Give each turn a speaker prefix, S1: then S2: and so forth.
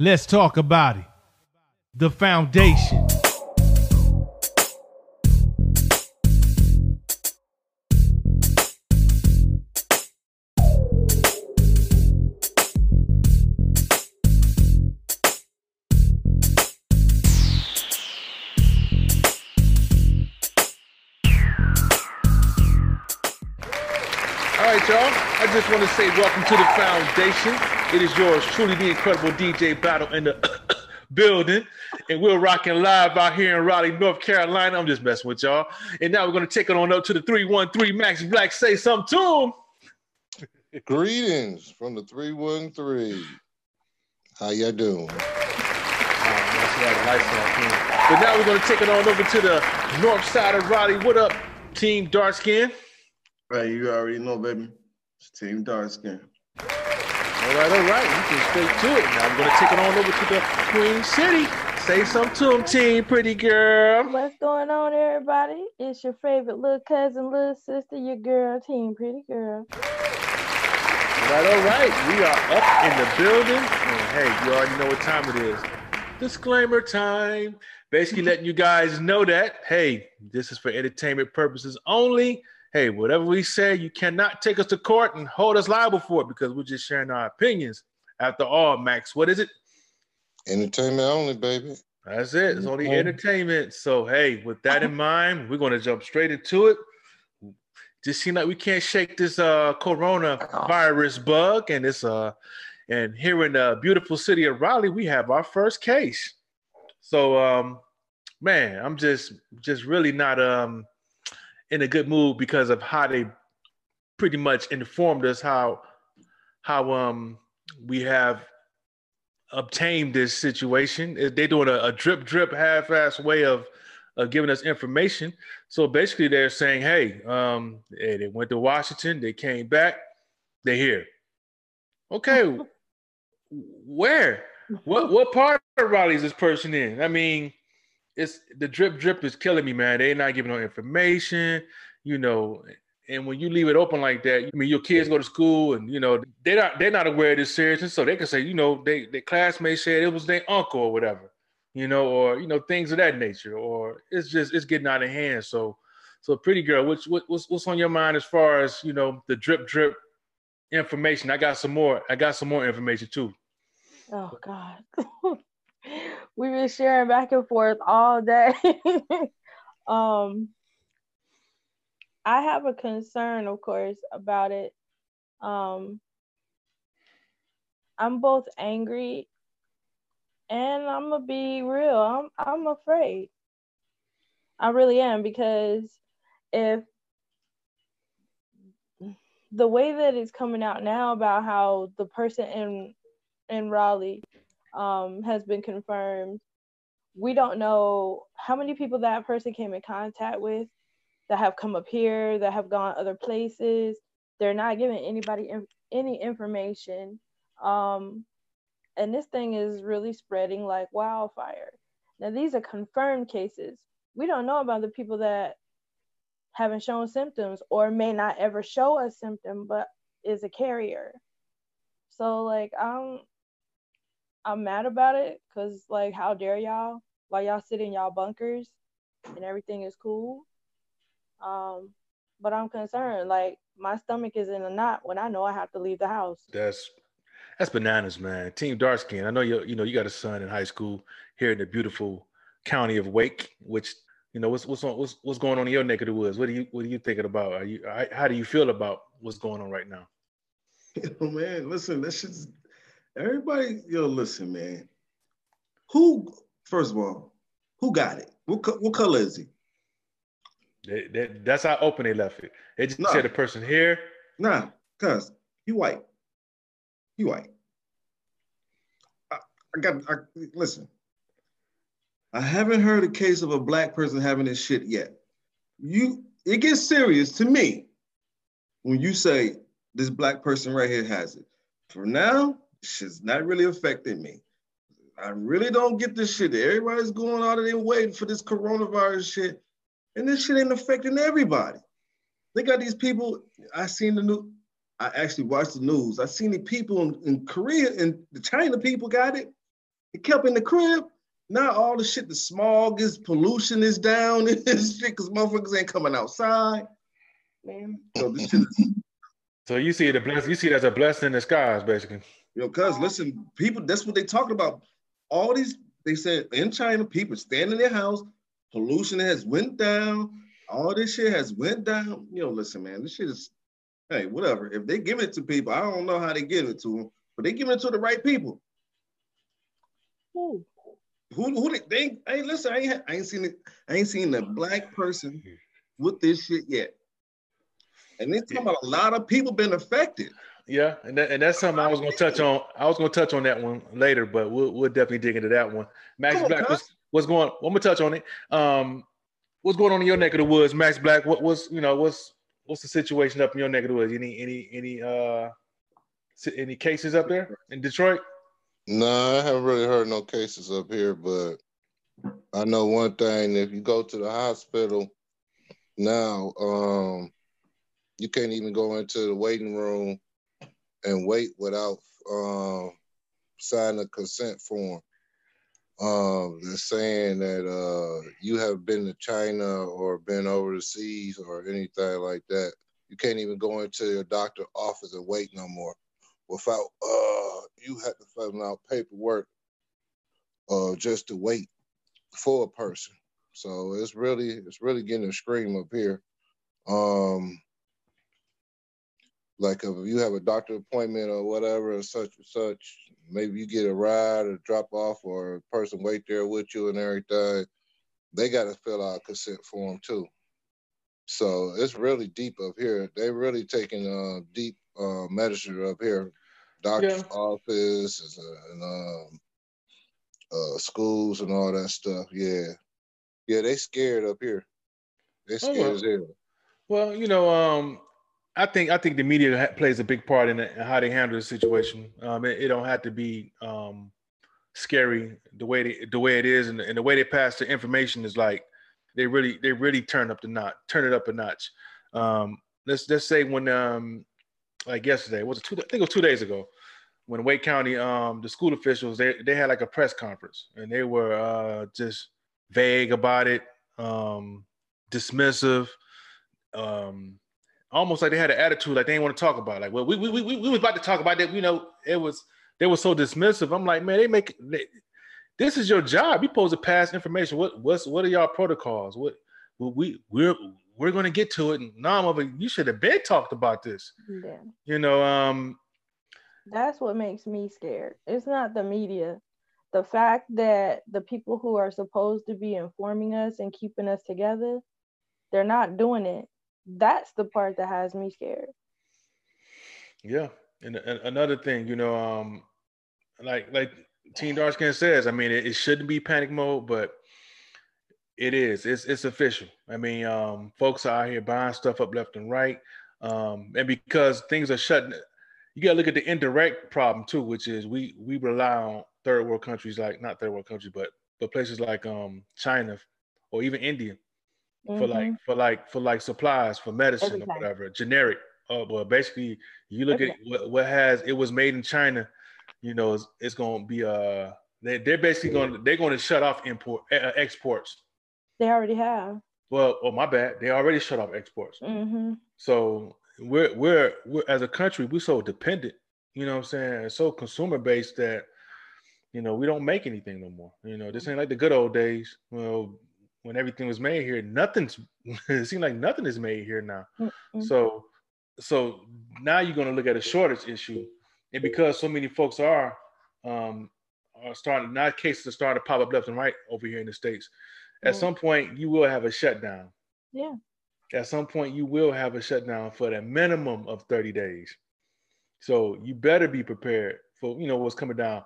S1: Let's talk about it. The foundation.
S2: All right, y'all. I just want to say welcome to the foundation. It is yours truly, the incredible DJ Battle in the building. And we're rocking live out here in Raleigh, North Carolina. I'm just messing with y'all. And now we're going to take it on up to the 313 Max Black. Say something to him.
S3: Greetings from the 313. How y'all doing?
S2: But now we're going to take it on over to the north side of Raleigh. What up, Team Dark Skin?
S4: Right, you already know, baby. It's Team Dark Skin.
S2: All right, all right. We can straight to it. Now I'm going to take it on over to the Queen City. Say something to him, Team Pretty Girl.
S5: What's going on, everybody? It's your favorite little cousin, little sister, your girl, team, pretty girl.
S2: All right, all right. We are up in the building. And hey, you already know what time it is. Disclaimer time. Basically, letting you guys know that, hey, this is for entertainment purposes only. Hey, whatever we say, you cannot take us to court and hold us liable for it because we're just sharing our opinions. After all, Max, what is it?
S3: Entertainment only, baby.
S2: That's it. It's only entertainment. So, hey, with that in mind, we're going to jump straight into it. Just seem like we can't shake this uh corona virus bug, and it's uh, and here in the beautiful city of Raleigh, we have our first case. So, um, man, I'm just just really not um in a good mood because of how they pretty much informed us how how um we have obtained this situation. Uh, They're doing a, a drip drip half ass way of of giving us information. So basically, they're saying, "Hey, um, eh, they went to Washington, they came back, they're here." Okay, where? What what part of Raleigh is this person in? I mean, it's the drip drip is killing me, man. They're not giving no information, you know. And when you leave it open like that, I mean, your kids go to school, and you know they're not they're not aware of this seriousness, so they can say, you know, they their classmates said it was their uncle or whatever, you know, or you know things of that nature, or it's just it's getting out of hand. So, so pretty girl, what's what's what's on your mind as far as you know the drip drip information? I got some more. I got some more information too.
S5: Oh, God. We've been sharing back and forth all day. um, I have a concern, of course, about it. Um, I'm both angry and I'm gonna be real. I'm I'm afraid. I really am because if the way that it's coming out now about how the person in in Raleigh um, has been confirmed, we don't know how many people that person came in contact with that have come up here, that have gone other places. They're not giving anybody any information. Um, and this thing is really spreading like wildfire. Now, these are confirmed cases. We don't know about the people that haven't shown symptoms or may not ever show a symptom but is a carrier. So like I'm I'm mad about it because like how dare y'all while y'all sit in y'all bunkers and everything is cool. Um but I'm concerned. Like my stomach is in a knot when I know I have to leave the house.
S2: That's that's bananas, man. Team Dark Skin. I know you. You know you got a son in high school here in the beautiful county of Wake. Which you know what's what's on, what's what's going on in your neck of the woods. What do you what are you thinking about? Are you how- how do you feel about what's going on right now?
S4: Yo, man, listen, that shit's everybody. Yo, listen, man. Who, first of all, who got it? What, co- what color is he?
S2: They- they- that's how open they left it. They just
S4: No.
S2: said the person here.
S4: Nah, cuz he white. He white. I, I got, I, listen. I haven't heard a case of a black person having this shit yet. You, it gets serious to me when you say this black person right here has it. For now, shit's not really affecting me. I really don't get this shit. Everybody's going out of their way for this coronavirus shit, and this shit ain't affecting everybody. They got these people. I seen the new. I actually watched the news. I seen the people in, in Korea and the China people got it. It kept in the crib. Now all the shit, the smog is pollution is down this shit because motherfuckers ain't coming outside. Man, so this shit is
S2: So you see it a blessing. You see it as a blessing in disguise, basically.
S4: Yo, cuz listen, people, that's what they talked about. All these, they said in China, people stand in their house, pollution has went down, all this shit has went down. You know, listen, man, this shit is, hey, whatever. If they give it to people, I don't know how they give it to them, but they give it to the right people.
S5: Ooh.
S4: Who, who they, they hey, listen, I ain't, I ain't seen it, I ain't seen a black person with this shit yet. And they talking about a lot of people been affected.
S2: Yeah, and that, and that's something I was gonna touch on. I was gonna touch on that one later, but we'll we'll definitely dig into that one. Max
S4: on,
S2: Black, what's, what's going? I'm gonna touch on it. Um, what's going on in your neck of the woods, Max Black? What was you know what's what's the situation up in your neck of the woods? Any any any uh any cases up there in Detroit?
S3: No, I haven't really heard no cases up here, but I know one thing: if you go to the hospital now, um, you can't even go into the waiting room and wait without um, signing a consent form. Um, they're saying that uh, you have been to China or been overseas or anything like that. You can't even go into your doctor office and wait no more without uh you have to fill out paperwork uh just to wait for a person. So it's really it's really getting a scream up here. Um like if you have a doctor appointment or whatever and such and such, maybe you get a ride or drop off or a person wait there with you and everything, they gotta fill out a consent form too. So it's really deep up here. They really taking uh deep uh medicine up here doctor's
S2: Yeah.
S3: office and um, uh, schools and all that stuff. Yeah, yeah, they scared up here. They
S2: Oh,
S3: scared
S2: well.
S3: as hell.
S2: Well, you know, um, I think I think the media ha- plays a big part in, in how they handle the situation. Um, it, it don't have to be um, scary the way they, the way it is, and, and the way they pass the information is like they really they really turn up the notch, turn it up a notch. Um, let's let's say when um, like yesterday was it two? I think it was two days ago when Wake County um, the school officials they they had like a press conference and they were uh, just vague about it, um, dismissive um almost like they had an attitude like they didn't want to talk about it. like well we we, we, we was about to talk about that you know it was they were so dismissive i'm like man they make they, this is your job you're supposed to pass information what what's what are y'all protocols what we we're we're going to get to it and nah, mother, you should have been talked about this
S5: Yeah.
S2: you know um
S5: That's what makes me scared. It's not the media. The fact that the people who are supposed to be informing us and keeping us together, they're not doing it. That's the part that has me scared.
S2: Yeah, and, and another thing, you know, um, like like Teen Dark Skin says, I mean, it, it shouldn't be panic mode, but it is. It's it's official. I mean, um, folks are out here buying stuff up left and right, um, and because things are shutting, you got to look at the indirect problem too, which is we we rely on third world countries like not third world countries, but but places like um China or even India for like
S5: Mhm.
S2: for like for like supplies for medicine
S5: Everything.
S2: or whatever generic. Uh, well basically you look at what, what has it was made in china you know it's, it's going to be uh they, they're basically going to they're going to shut off import uh, exports.
S5: They already have.
S2: well oh my bad. They already shut off exports.
S5: Hmm
S2: so we're we're we're as a country we're so dependent you know what i'm saying? It's so consumer based that you know we don't make anything no more. You know this ain't like the good old days. Well when everything was made here nothing's it seems like nothing is made here now
S5: Mm-mm.
S2: so so now you're going to look at a shortage issue and because so many folks are um are starting now cases are starting to pop up left and right over here in the states at
S5: Yeah.
S2: some point you will have a shutdown
S5: Yeah.
S2: at some point you will have a shutdown for the minimum of 30 days so you better be prepared for you know what's coming down